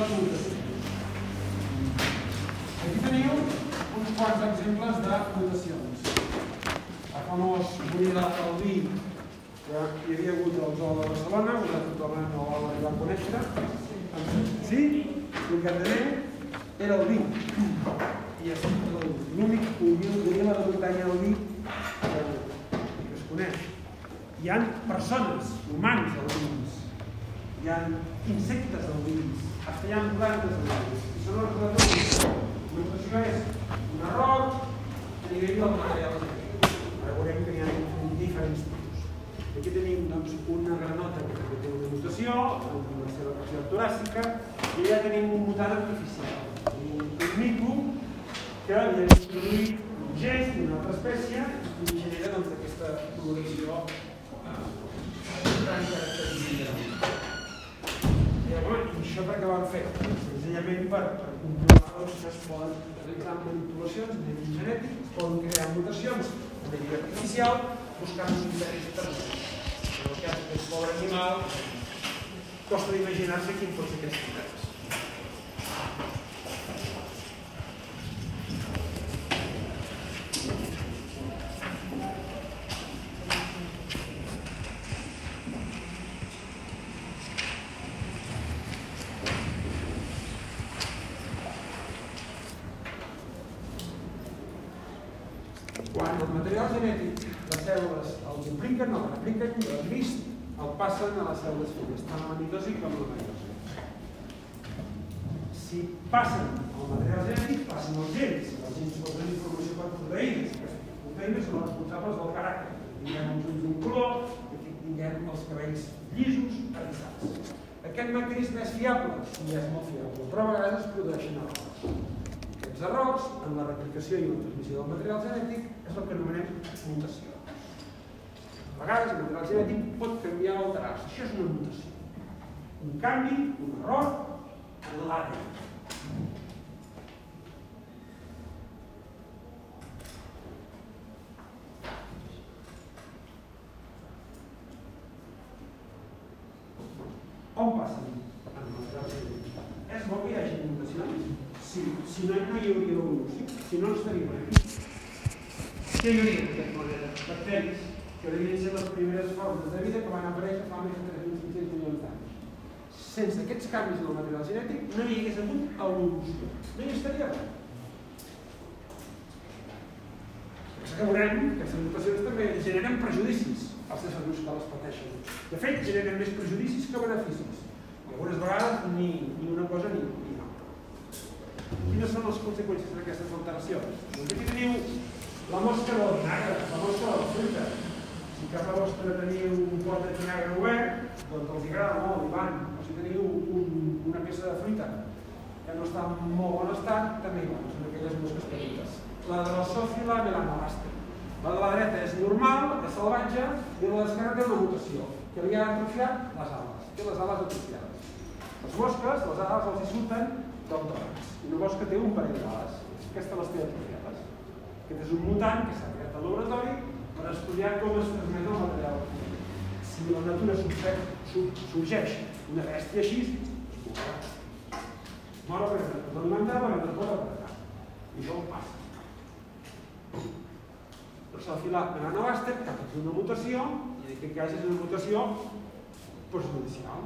les mutacions. Aquí teniu uns quants exemples de mutacions. El famós Bonilla Albí, que hi havia hagut al Zoo de Barcelona, una tothom no va arribar a conèixer. Sí? Concretament, era el vi. I és l'únic goril·la de muntanya del vi que, es coneix. Hi ha persones, humans albins, hi ha insectes albins, fins ha plantes albins. I són els. La mutació és un error a nivell del material. Ara veurem que hi ha diferents tipus. Aquí tenim doncs, una granota que també té una mutació, en la seva regió toràcica, i ja tenim un mutant artificial, un, mico que havia introduït un gest d'una altra espècie i genera doncs, aquesta coloració tan característica. Això per què ho han fet? Senzillament per, per comprovar doncs, que es poden realitzar manipulacions a nivell genètic, poden crear mutacions a nivell artificial buscant un interès terrenal. En el cas d'aquest pobre animal, costa d'imaginar-se quin pot ser aquest interès. Quan el material genètic, les cèl·lules el dupliquen, el repliquen i el vist el passen a les filles, tant la mitosi com la meiosi. Si passen el material genètic, passen els gens. Els gens poden informació per proteïnes. Les proteïnes són les responsables del caràcter. Tinguem uns ulls d'un color, que tinguem els cabells llisos, eriçats. Aquest mecanisme és fiable? Sí, és molt fiable, però a vegades es produeixen errors. Aquests errors, en la replicació i la transmissió del material genètic, és el que anomenem mutació. Vegades el material genètic pot canviar o alterar-se. Això és una mutació. Un canvi, un error en l'ADN. On passen? En el material genètic. És bo que hi hagi mutacions? Si, si no, no hi hauria evolució. Si no, estaríem aquí. Què hi hauria d'aquesta manera? Bacteris, que devien ser les primeres formes de vida que van aparèixer fa més de 3.500 milions d'anys. Sense aquests canvis en el material genètic no hi hagués hagut evolució. No hi estaria res. que veurem que aquestes mutacions també generen prejudicis als éssers vius que les pateixen. De fet, generen més prejudicis que beneficis. Algunes vegades ni, ni una cosa ni, ni l'altra. Quines són les conseqüències d'aquestes alteracions? Doncs aquí teniu la mosca del vinagre, la mosca de la fruita. Si casa vostra teniu un pot de vinagre obert, doncs els agrada molt i van. O si teniu un, una peça de fruita que no està en molt bon estat, també hi van, són aquelles mosques petites. La de la sòfila melanogaster. La de la dreta és normal, és salvatge, i la d'esquerra té una mutació, que li ha atrofiat les ales, té les ales atrofiades. Les mosques, les ales els hi surten del tòrax. Una mosca té un parell d'ales, aquesta les té atrofiades. Aquest és un mutant que s'ha creat al laboratori per estudiar com es transmet el material. Si la natura sorgeix una bèstia així, es mourà. Mora perquè no alimentar, perquè no pot apretar. I això passa. Però s'ha filat per anabàster, que ha una mutació, i en aquest cas és una mutació perjudicial.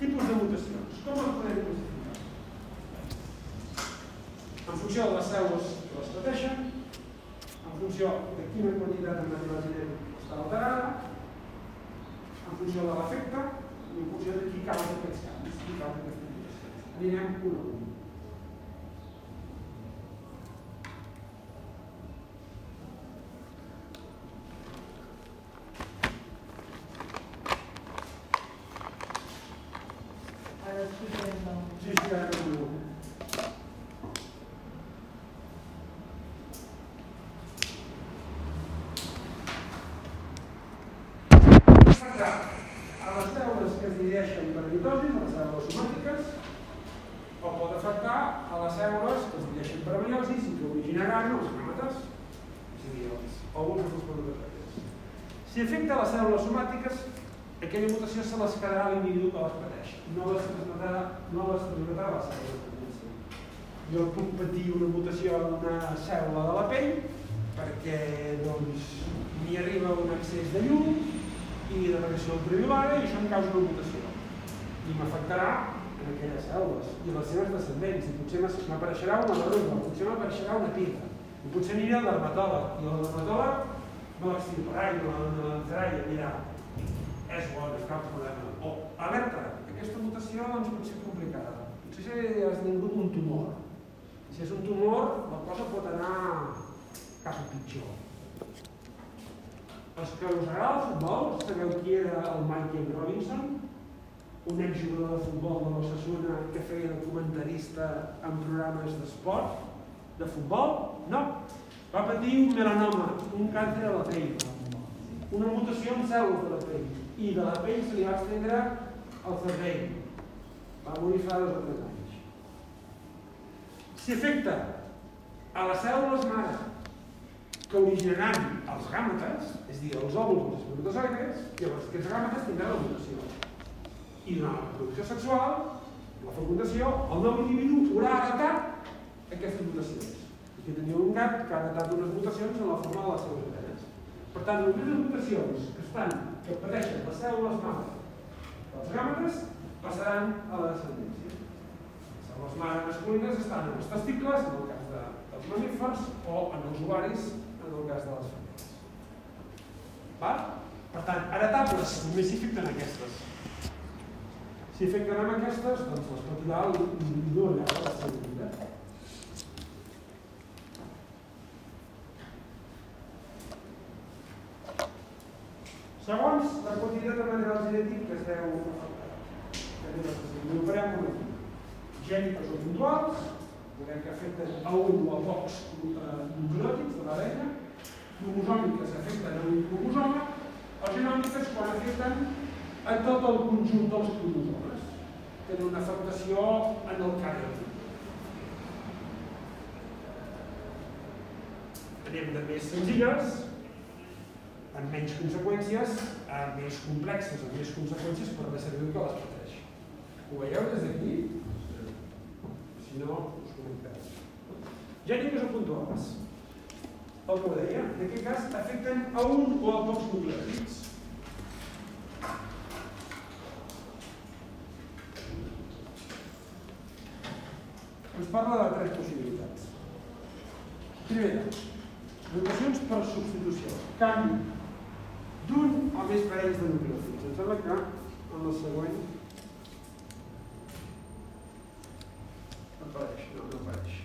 Tipus de mutacions. Com les podem classificar? En funció de les cèl·lules que les pateixen, en funció de quina quantitat de material genètic està alterada, en funció de l'efecte i en funció de qui causa aquests canvis, qui causa aquestes mutacions. Anirem un a un. Sí, sí, ara ho diu. Afectar a les cèl·lules que es divideixen per mitosis, a les cèl·lules somàtiques, o pot afectar a les cèl·lules que es divideixen per meiosis i que originaran els gàmetes, és a dir, els òvuls dels protozoaris. Si afecta a les cèl·lules somàtiques, aquella mutació se les quedarà a l'individu que les pateix. No les transmetrà, no les transmetrà la cèl·lula patir una mutació en una cèl·lula de la pell perquè doncs, m'hi arriba un excés de llum i de radiació ultraviolada i això em causa una mutació. I m'afectarà en aquelles cèl·lules i les seves descendents. I potser m'apareixerà una berruga, potser m'apareixerà una pita. I potser aniré al dermatòleg i el dermatòleg me l'extirparà i me l'analitzarà i dirà és bo, no cap problema. O, alerta, aquesta mutació doncs, pot ser complicada. Potser has tingut un tumor si és un tumor, la cosa pot anar cap a pitjor. Els que us agrada el futbol, sabeu qui era el Michael Robinson? Un exjugador de futbol de l'Ossassuna que feia de comentarista en programes d'esport, de futbol? No. Va patir un melanoma, un càncer a la pell, una mutació en cèl·lules de la pell, i de la pell se li va estendre al cervell. Va morir fa dos o tres anys. Si afecta a les cèl·lules mare que originaran els gàmetes, és a dir, els òvuls dels espermatozoides, llavors aquests gàmetes tindran la mutació. I durant la reproducció sexual, la fecundació, el nou individu haurà heretat aquestes mutacions. Aquí teniu un gat que ha heretat unes mutacions en la forma de les seves antenes. Per tant, les mutacions que estan, que pateixen les cèl·lules mare dels gàmetes passaran a la descendència les mares masculines estan en els testicles, en el cas de, dels mamífers, o en els ovaris, en el cas de les femelles. Va? Per tant, heretables només s'hi afecten aquestes. Si afecten amb aquestes, doncs les patirà l'individu al llarg de la seva vida. Segons la quantitat de material genètic que es deu afectar. Que desenvoluparem un aquí gèniques o puntuals, que afecten a un o a pocs nucleòtids de l'ADN, cromosòmiques afecten a un cromosoma, o genòmiques quan afecten a tot el conjunt dels cromosomes. Tenen una afectació en el cariotipo. Anem de més senzilles, amb menys conseqüències, a més complexes, amb més conseqüències per la salut que les pateix. Ho veieu des d'aquí? Si no, us comentaré. Gèniques o puntuals. El que ho deia, en aquest cas afecten a un o a pocs nucleòtids. Ens parla de tres possibilitats. Primera, mutacions per substitució. Canvi d'un o més parells de nucleòtids. Em sembla que en el següent apareix, no, no apareix.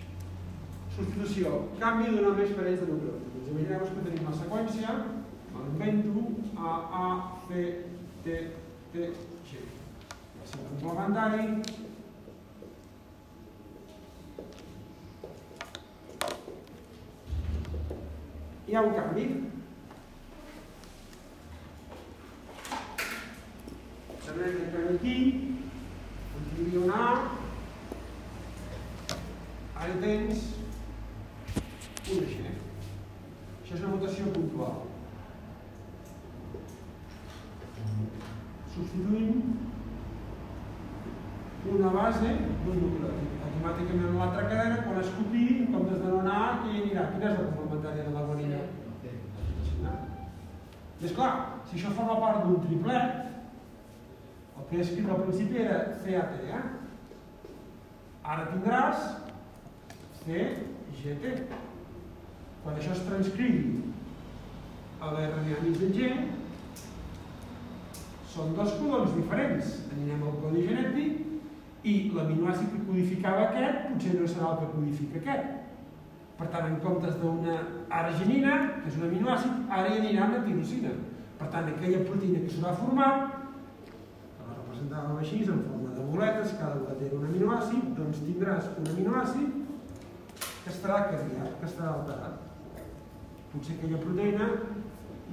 Substitució, canvi d'una o més parells de nucleòtids. Imagineu que tenim la seqüència, l'invento, A, A, C, T, T, G. Va ser complementari, hi ha un canvi. Sabem que aquí, aquí un A, Ara tens un G. Això és una mutació puntual. Substituïm una base d'un nucleòtid. Automàticament en l'altra cadena, quan es copi, en comptes de no anar, què hi anirà? Quina és la complementària de la guanina? I esclar, si això forma part d'un triplet, el que he escrit al principi era CAT, eh? Ara tindràs CGT. Quan això es transcrigui a l'RNA mig G, són dos codons diferents. Anirem al codi genètic i l'aminoàcid que codificava aquest potser no serà el que codifica aquest. Per tant, en comptes d'una arginina, que és un aminoàcid, ara hi anirà una tirosina. Per tant, aquella proteïna que s'haurà format, la representàvem així, en forma de boletes, cada boleta era un aminoàcid, doncs tindràs un aminoàcid que estarà canviat, que estarà alterat. Potser aquella proteïna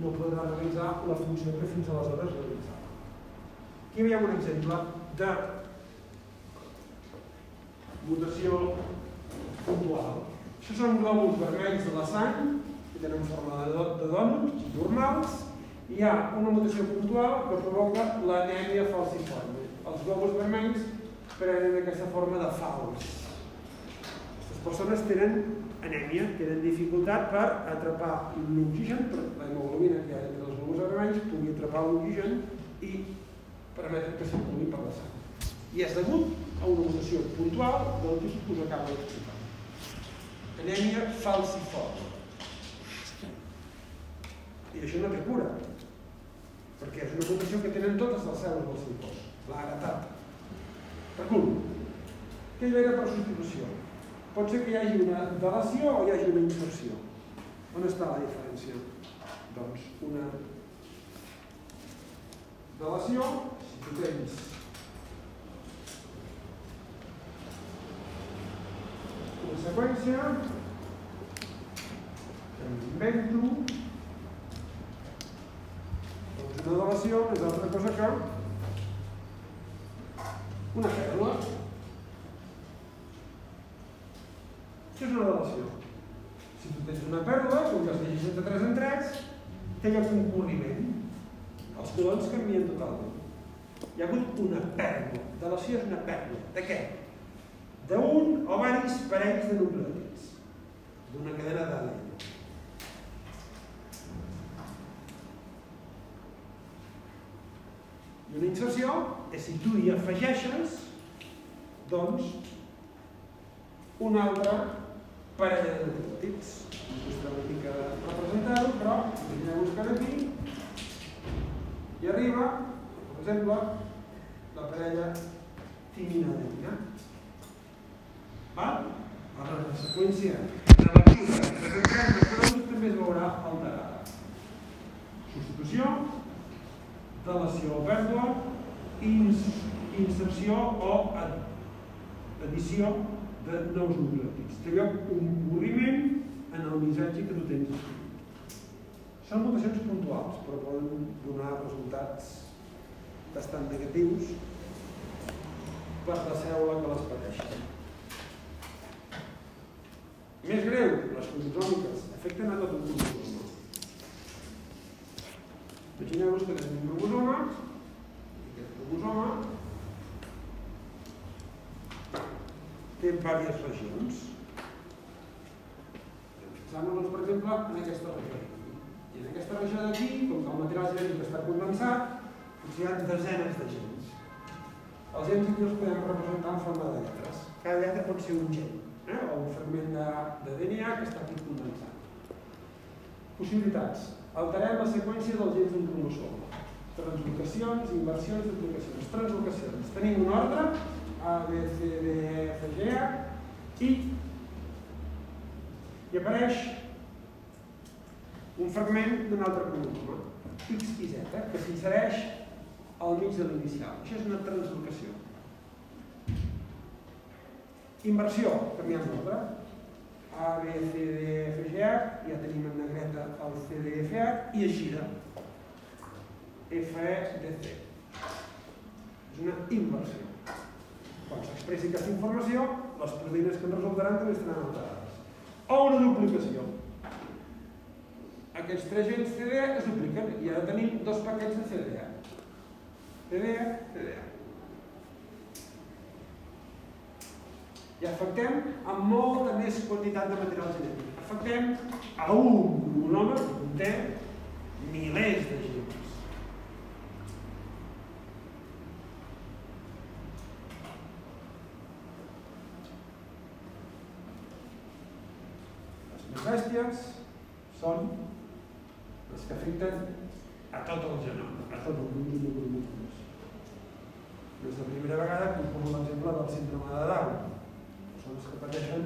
no podrà realitzar la funció que fins aleshores realitzava. Aquí veiem un exemple de mutació puntual. Això són glòbuls vermells de la sang, que tenen forma de, de dònuts normals, Hi ha una mutació puntual que provoca l'anèmia falciforme. Els globus vermells prenen aquesta forma de fals. Les persones tenen anèmia, tenen dificultat per atrapar l'oxigen, per l'hemoglobina que hi ha entre els globus vermells pugui atrapar l'oxigen i permetre que circuli per la sang. I és degut a una mutació puntual del tipus que us acabo d'explicar. Anèmia falciforme. I això no té cura, perquè és una mutació que tenen totes les cèl·lules del seu cos, heretat. Per cul, què hi ha per substitució? Pot ser que hi hagi una delació o hi hagi una inserció. On està la diferència? Doncs una delació, si tu tens conseqüència que m'invento doncs una delació és altra cosa que una pèrdua Això és una delació. Si tu tens una pèrdua, com que es llegeix de 3 en 3, té lloc un corriment. Els colons canvien totalment. Hi ha hagut una pèrdua. Delació és una pèrdua. De què? d'un o varis parells de nucleòtids d'una cadena d'ADN. I una inserció és si tu hi afegeixes doncs un altre parell de nucleòtids. No costa una mica representar-ho, però a buscar aquí i arriba, per exemple, la parella timinadina. Val? Aleshores, la seqüència de retrans de cromos també es veurà alterada. Substitució, delació o pèrdua, ins, inserció o addició de nous nucleòtids. Té lloc un corriment en el missatge que tu tens escrit. Són mutacions puntuals, però poden donar resultats bastant negatius per la cèl·lula que les pateixi. Més greu, les cromosòmiques afecten a tot un cromosoma. Que tenim un cromosoma aquest cromosoma té diverses regions. Fixant-nos, per exemple, en aquesta regió. I en aquesta regió d'aquí, com que el material genètic està condensat, doncs hi ha desenes de gens. Els gens aquí els podem representar en forma de lletres. Cada lletra pot ser un gen eh? o un fragment de, de DNA que està aquí condensat. Possibilitats. Alterem la seqüència dels gens d'un cromosoma. Translocacions, inversions, duplicacions. Translocacions. Tenim un ordre, A, B, C, D, E, F, G, A, i, i apareix un fragment d'un altre cromosoma, X i Z, que s'insereix al mig de l'inicial. Això és una translocació. Inversió, canviem l'ordre. A, B, C, D, F, G, H, ja tenim en negreta el C, D, F, H, i es gira. F, E, D, C. És una inversió. Quan s'expressi aquesta informació, les proteïnes que en resultaran també estaran alterades. O una duplicació. Aquests tres gens CDA es dupliquen i ara tenim dos paquets de CDA. CDA, CDA. I afectem amb molta més quantitat de material genètic. Afectem a un monòmer que conté milers de gens. Les més bèsties són les que afecten a tot el genoma, a tot el conjunt de cromosomes. És la primera vegada que us poso l'exemple del síndrome de Down persones que pateixen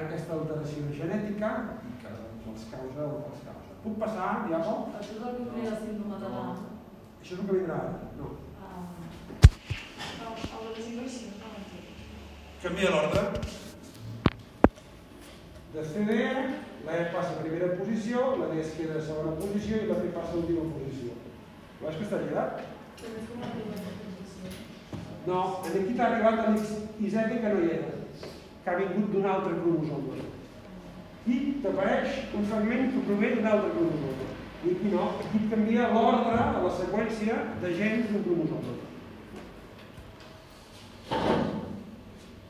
aquesta alteració genètica i que els causa o els causa. Puc passar, Diago? Això és el que feia el síndrome de Down. Això és el que vindrà ara? No. Ah. Canvia l'ordre. De CD, la E passa a primera posició, la D es queda a segona posició i la P passa a última posició. Que està girat? Però és com la primera posició. No, aquí t'ha arribat l'X i Z que no hi era, que ha vingut d'un altre cromosoma. Aquí t'apareix un fragment que prové d'un altre cromosoma. I aquí no, aquí canvia l'ordre, la seqüència de gens d'un cromosoma.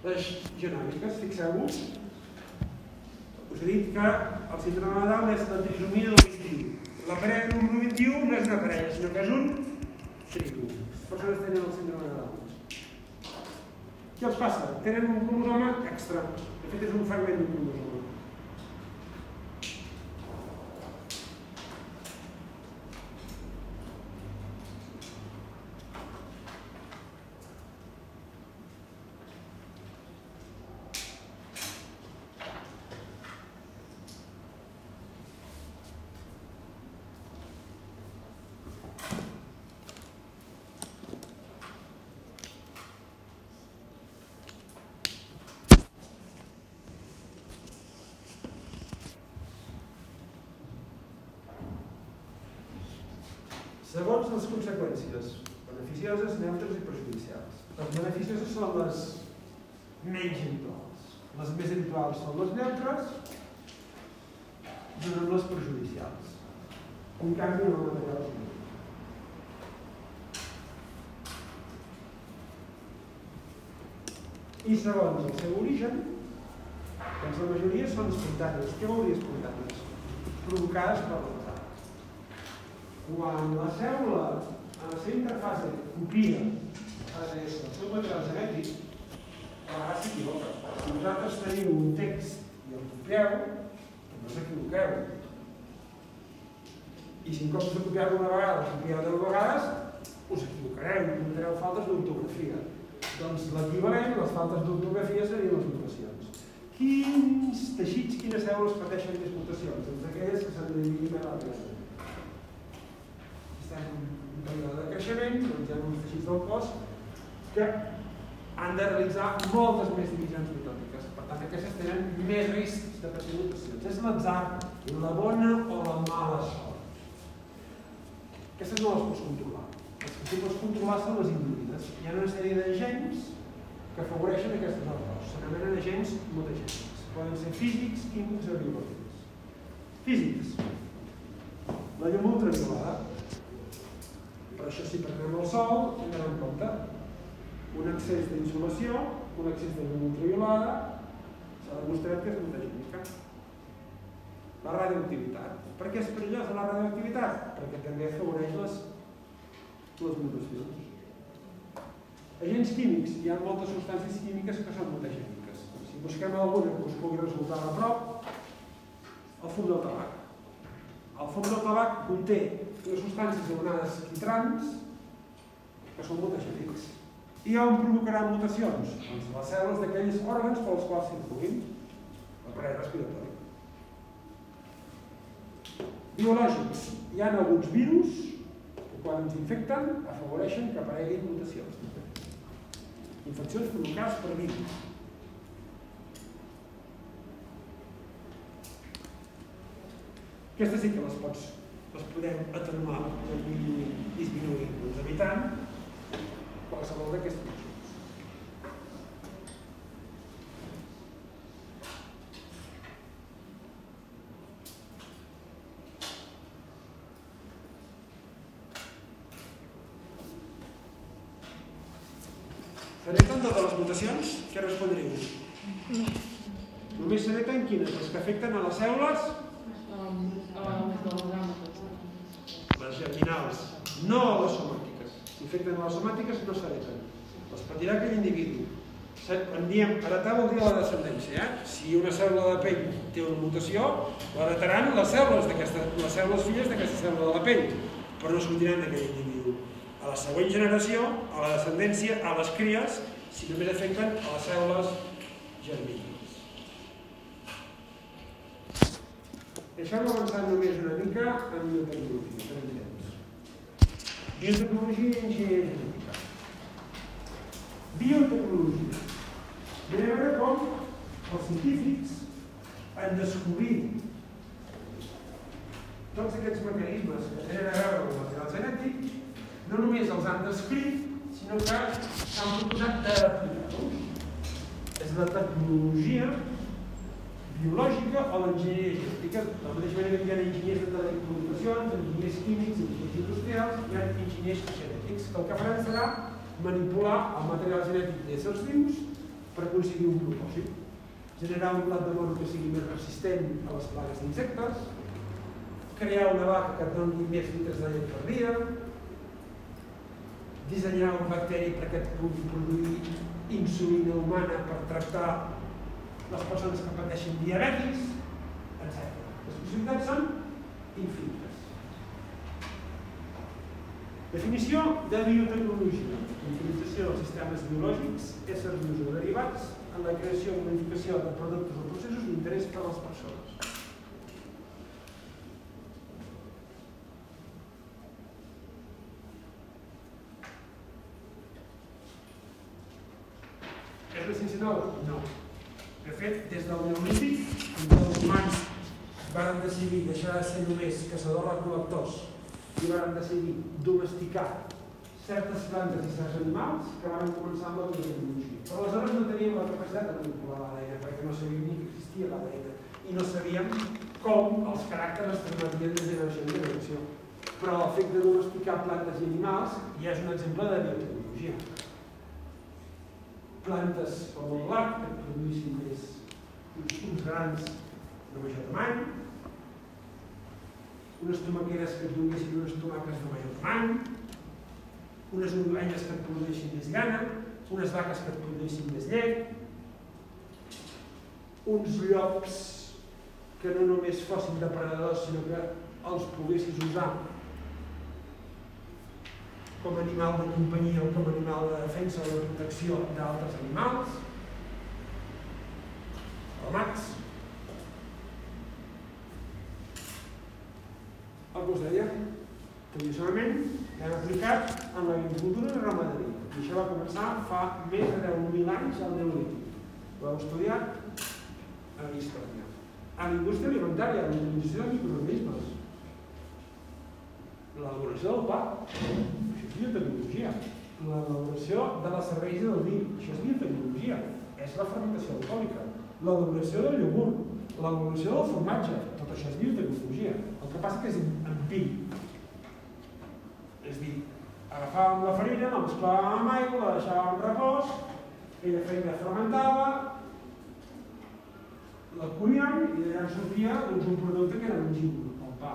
Les genòmiques, fixeu-vos, us he dit que el síndrome de és la trisomia del 21. La parella número 21 no és una parella, sinó que és un trigo. Les persones tenen el síndrome de Down. Què els passa? Tenen un cromosoma extra. De fet, és un fragment d'un cromosoma. Conseqüències beneficioses, neutres i perjudicials. Les beneficioses són les menys habituals. Les més habituals són les neutres, donen les perjudicials. Un canvi en el material genétic. I segons el seu origen, doncs la majoria són espontànies. Què vol dir espontànies? Provocades per l'altar. Quan la cèl·lula en la seva interfase copia ADS, el seu material genètic, a vegades s'equivoca. Si vosaltres teniu un text i el copieu, no s'equivoqueu. I si en comptes de copiar una vegada, el copieu deu vegades, us equivocareu i cometreu faltes d'ortografia. Doncs l'equivalent, les faltes d'ortografia serien les mutacions. Quins teixits, quines cèl·lules pateixen més mutacions? Doncs aquelles que s'han de dividir ràpidament. Si estem en període de creixement, ha uns teixits del cos que han de realitzar moltes més divisions mitòtiques. Per tant, aquestes tenen més riscs de patir mutacions. És l'atzar, la bona o la mala sort. Aquestes no les pots controlar. Les que sí pots controlar són les induïdes. Hi ha una sèrie de gens que afavoreixen aquestes errors. S'anomenen agents mutagènics. Poden ser físics, químics o biològics. Físics. La llum ultraviolada. Per això si prenem el sol, d'anar en compte. Un excés d'insolació, un excés de llum ultraviolada, s'ha demostrat que és mutagènica. La radioactivitat. Per què és perillosa la radioactivitat? Perquè també afavoreix les, les mutacions. Agents químics. Hi ha moltes substàncies químiques que són mutagèniques. Si busquem alguna que us pugui resultar a prop, el fum del tabac. El fum del tabac conté unes substàncies anomenades quitrans que són mutagènics. I on provocaran mutacions? Doncs les cèl·lules d'aquells òrgans pels quals circulin l'aparell respiratori. Biològics. Hi ha alguns virus que quan ens infecten afavoreixen que apareguin mutacions. Infeccions provocades per virus. Aquestes sí que les pots, les podem atenuar, podem disminuir, disminuir doncs evitant qualsevol d'aquestes mesures. S'hereten totes les mutacions? Què respondríeu? Només s'hereten quines? Les que afecten a les cèl·lules? Les germinals, no a les somàtiques. Si afecten somàtiques no s'hereten. Les patirà aquell individu. En diem heretar vol dir la descendència. Eh? Si una cèl·lula de pell té una mutació, l'heretaran les cèl·lules, les cèl·lules filles d'aquesta cèl·lula de la pell, però no sortiran d'aquell individu. A la següent generació, a la descendència, a les cries, si només afecten a les cèl·lules germinals. Deixem avançar només una mica en biotecnologia, per. Biotecnologia i enginyeria genètica. Biotecnologia. Ve a veure com els científics han descobrit tots aquests mecanismes que tenen a veure amb el material genètic, no només els han descrit, sinó que s'han proposat d'aplicar-los. És la tecnologia biològica o l'enginyeria genètica. De la mateixa manera que hi ha enginyers de telecomunicacions, enginyers químics, enginyers industrials, hi ha enginyers genètics, que el que faran serà manipular el material genètic d'éssers vius per aconseguir un propòsit. Generar un plat de mono que sigui més resistent a les plagues d'insectes, crear una vaca que doni més litres de llet per dia, dissenyar un bacteri perquè et pugui produir insulina humana per tractar les persones que pateixen diabetis, etc. Les possibilitats són infinites. Definició de biotecnologia. Utilització dels sistemes biològics, éssers vius o derivats en la creació i modificació de productes o processos d'interès per a les persones. És la ciència nova? No. De fet, des del Neolític, els humans varen decidir deixar de ser només caçadors recol·lectors i varen decidir domesticar certes plantes i certs animals que van començar amb la biotecnologia. Però aleshores no teníem la capacitat de manipular l'ADN perquè no sabíem ni que existia l'ADN i no sabíem com els caràcters es transmetien de generació en generació. Però de domesticar plantes i animals ja és un exemple de biotecnologia plantes com el blat que produïssin més uns grans de major tamany, unes tomaqueres que donessin unes tomaques de major tamany, unes ovelles que et produeixin més llana, unes vaques que et produeixin més llet, uns llops que no només fossin depredadors, sinó que els poguessis usar com a animal de companyia o com a animal de defensa o de protecció d'altres animals. El que us deia, tradicionalment l'hem aplicat en l'agricultura i ramaderia. I això va començar fa més de 10.000 anys al Neolític. Ho heu estudiat a la història. A la indústria alimentària, a l'utilització de microorganismes, l'elaboració del pa, això és biotecnologia. L'elaboració de la cervesa del vi, això és biotecnologia. És la fermentació alcohòlica. L'elaboració del iogurt, l'elaboració del formatge, tot això és biotecnologia. El que passa que és empíric. És dir, agafàvem la farina, la mesclàvem amb aigua, la deixàvem en repòs, aquella farina fermentava, la collíem i d'allà sortia doncs, un producte que era mengible, el pa.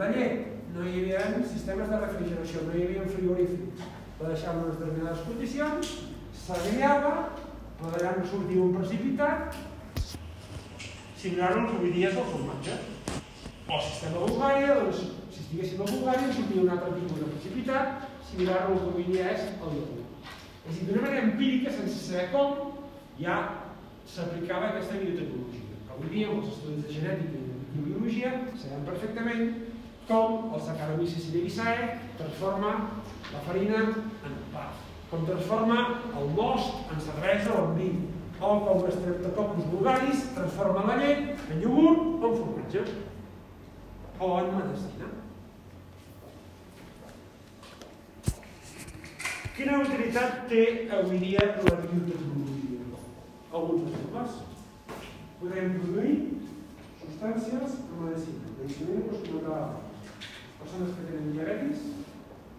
La llet, no hi havia sistemes de refrigeració, no hi havia frigorífics. La deixàvem en determinades condicions, s'agriava, però d'allà no sortia un precipitat, similar al que avui dia és el formatge. O sistema de Bulgària, doncs, si estiguéssim a Bulgària, sortia un altre tipus de precipitat, que avui dia és el iogurt. És a dir, d'una manera empírica, sense saber com, ja s'aplicava aquesta biotecnologia. Avui dia, amb els estudis de genètica i de biologia, sabem perfectament com el Saccharomyces cerevisiae transforma la farina en pa, com transforma el most en cervesa o en vi, o com l'Streptococcus vulgaris transforma la llet en iogurt o en formatge, o en medicina. Quina utilitat té avui dia la biotecnologia? Alguns exemples. Podem produir substàncies en medicina. L'insulina doncs comentar persones que tenen diabetis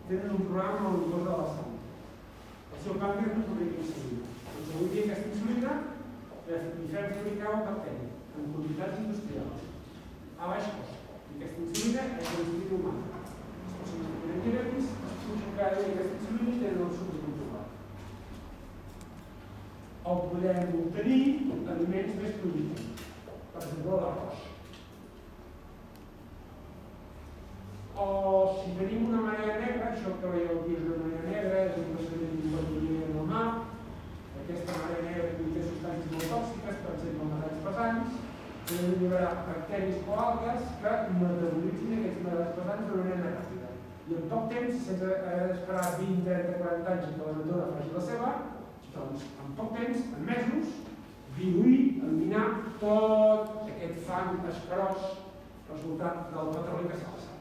tenen un programa amb el glucosa de la sang. El seu càncer no produeix insulina. Doncs avui dia aquesta insulina li fem fabricar un bacteri en quantitats industrials a baix cost. I aquesta insulina és la insulina humana. I tenen el suc controlat. O podem obtenir aliments més productius, per exemple l'arròs. O si tenim una marea negra, això que veieu aquí és una marea negra, és un procediment d'invertoria en el mar, aquesta marea negra conté substàncies molt tòxiques, per exemple metalls pesants, podem alliberar bacteris o algues que metabolitzin aquests metalls pesants d'una manera ràpida sense esperar 20, 30, 40 anys que la mentora faci la seva, doncs en poc temps, en mesos, diluir, eliminar tot aquest fang escarós resultat del petroli que s'ha passat.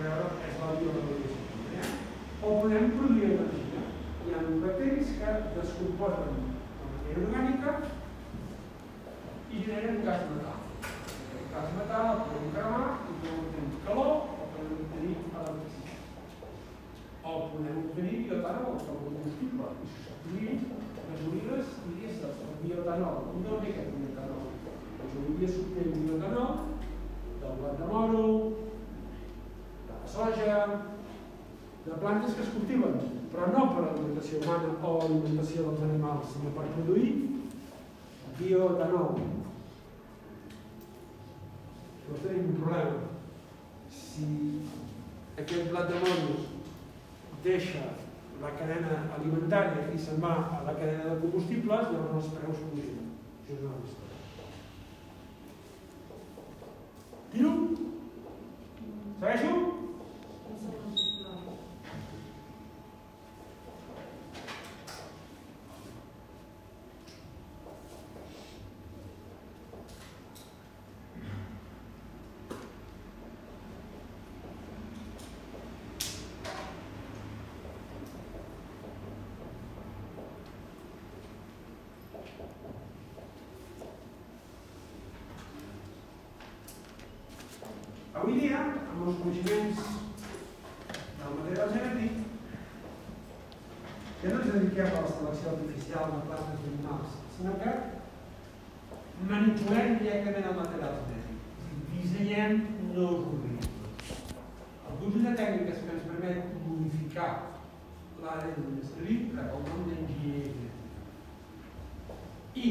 és la biorevolució. O podem produir energia. Hi ha bacteris que descomposen la manera orgànica i generen gas metàl·lic cas metà, el podem cremar i podem obtenir calor o podem obtenir electricitat. O podem obtenir biotanol, que el combustible, i substituir gasolines i aquestes, el biotanol. On no ve aquest biotanol? La majoria s'obté biotanol del blat de moro, de la soja, de plantes que es cultiven, però no per alimentació humana o alimentació dels animals, sinó per produir bioetanol. Llavors tenim un problema. Si aquest blat de moro deixa la cadena alimentària i se'n va a la cadena de combustibles, llavors els preus pugen. Això és una història. Tiro? Segueixo? Avui dia, amb els coneixements del material genètic, ja no ens dediquem a la selecció artificial de plantes i animals, sinó que manipulem directament el material genètic. Dissenyem nous organismes. El conjunt de tècniques que ens permet modificar l'ADN d'un viu rep el nom d'enginyeria genètica. I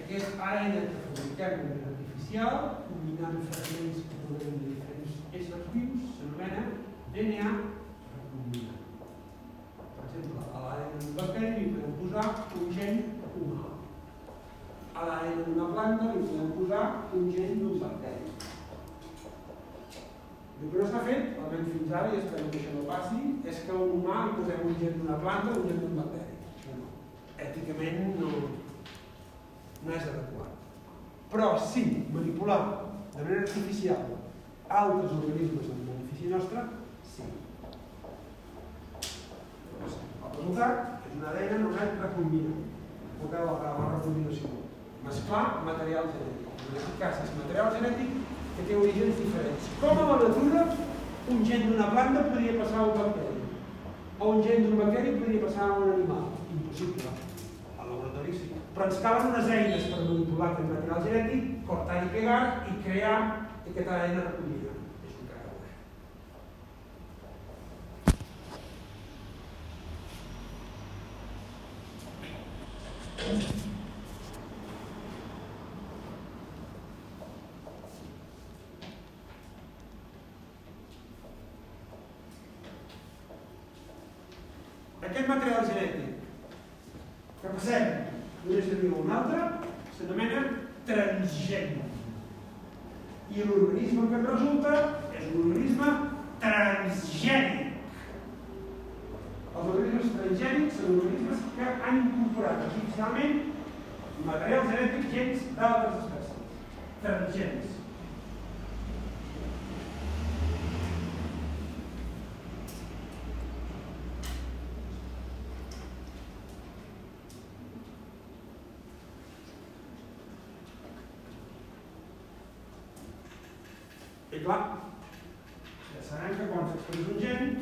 aquest ADN que fabriquem artificial, combinant fragments que de diferents éssers vius, s'anomena DNA recombinant. Per exemple, a l'ADN d'un bacteri li podem posar un gen humà. A l'ADN d'una planta li podem posar un gen d'un bacteri. El que no s'ha fet, almenys fins ara, i espero que això no passi, és que a un humà li posem un gen d'una planta o un gen d'un bacteri. Això no. Èticament no, no és adequat. Però sí, manipular de manera artificial altres organismes en benefici nostre, sí. El resultat és un ADN anomenat recombinant, enfocat a la recombinació. Mesclar material genètic. En aquest cas és material genètic que té orígens diferents. Com a la natura, un gen d'una planta podria passar a un bacteri, o un gen d'un bacteri podria passar a un animal. Impossible. Al laboratori sí. Però ens calen unes eines per manipular aquest material genètic, cortar i pegar i crear aquest ADN recombinant. És un cagau. Aquest material genètic que passem d'un ésser viu a un altre s'anomena transgènic. I l'organisme que en resulta és un organisme transgènic. Els organismes transgènics són organismes que han incorporat artificialment material genètic gens d'altres espècies. Transgènics. I clar, ja sabem que quan s'expressa un gen,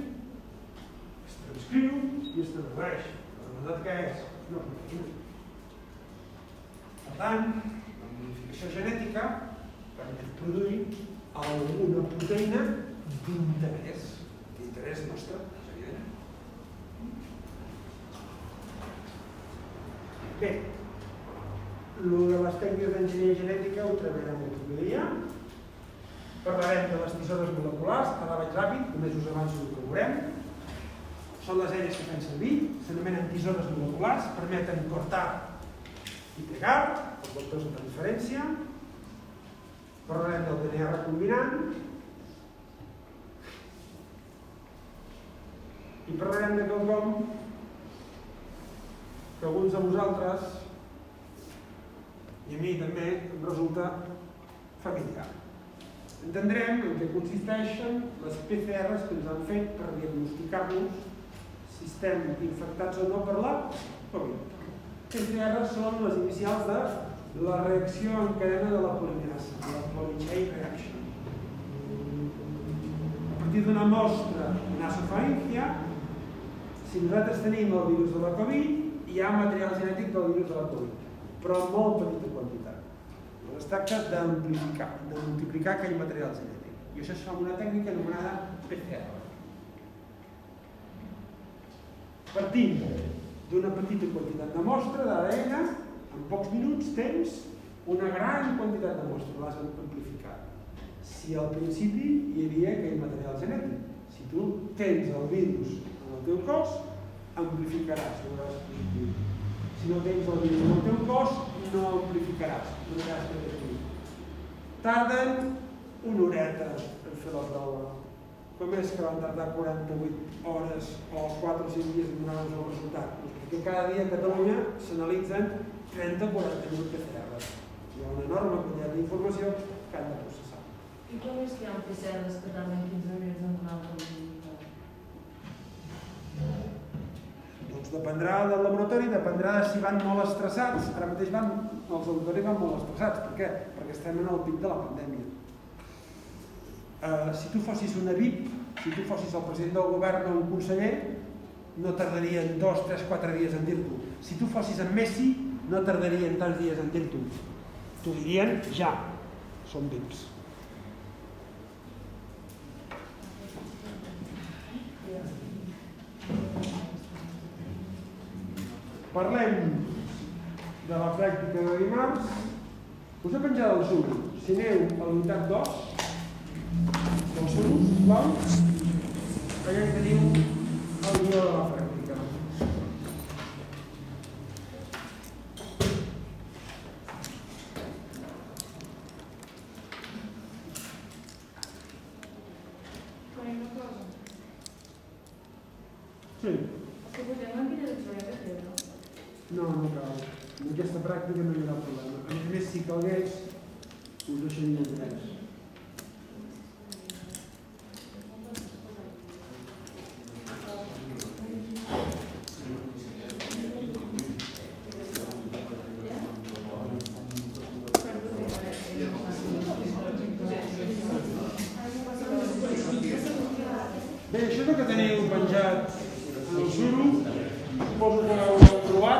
es transcriu i es tradueix. La novetat que és? No, no. Per tant, la modificació genètica permet produir alguna proteïna d'interès, d'interès nostre, és evident. Bé, el de les tècniques d'enginyeria genètica ho treballarem un altre dia. Parlarem de les tisores moleculars, ara vaig ràpid, només us avanço el que veurem. Són les eines que fem servir, s'anomenen tisores moleculars, permeten cortar i pegar, els vectors de transferència. Parlarem del DNA recombinant. I parlarem de quelcom que alguns de vosaltres, i a mi també, em resulta familiar. Entendrem en què consisteixen les PCRs que ens han fet per diagnosticar-nos si estem infectats o no per la Covid. PCRs són les inicials de la reacció en cadena de la polimerasa, la polychain reaction. A partir d'una mostra nasofaringia, si nosaltres tenim el virus de la Covid, hi ha material genètic del virus de la Covid, però en molt petita quantitat. Es tracta d'amplificar, de multiplicar aquell material genètic. I això es fa amb una tècnica anomenada PCR. Partint d'una petita quantitat de mostra d'ADN, en pocs minuts tens una gran quantitat de mostra, l'has amplificat. Si al principi hi havia aquell material genètic, si tu tens el virus en el teu cos, amplificaràs. Si no tens el virus en el teu cos, no amplificaràs, no seràs negatiu. Tarden una horeta en fer la prova. Com és que van tardar 48 hores o 4 o 5 dies en donar-nos el resultat? Doncs perquè cada dia a Catalunya s'analitzen 30 o 40 minuts de PCR. Hi ha una enorme quantitat d'informació que han de processar. I com és que hi ha PCRs que tarden 15 minuts en donar el resultat? Doncs dependrà del laboratori, dependrà de si van molt estressats. Ara mateix van, els laboratoris van molt estressats. Per què? Perquè estem en el pic de la pandèmia. Uh, si tu fossis una VIP, si tu fossis el president del govern o un conseller, no tardarien dos, tres, quatre dies en dir-t'ho. Si tu fossis en Messi, no tardarien tants dies en dir-t'ho. T'ho dirien ja. Som VIPs. Parlem de la pràctica de dimarts. Us he penjat el Zoom. Si aneu a l'unitat 2, del Zoom, sisplau, allà teniu el guió de la pràctica.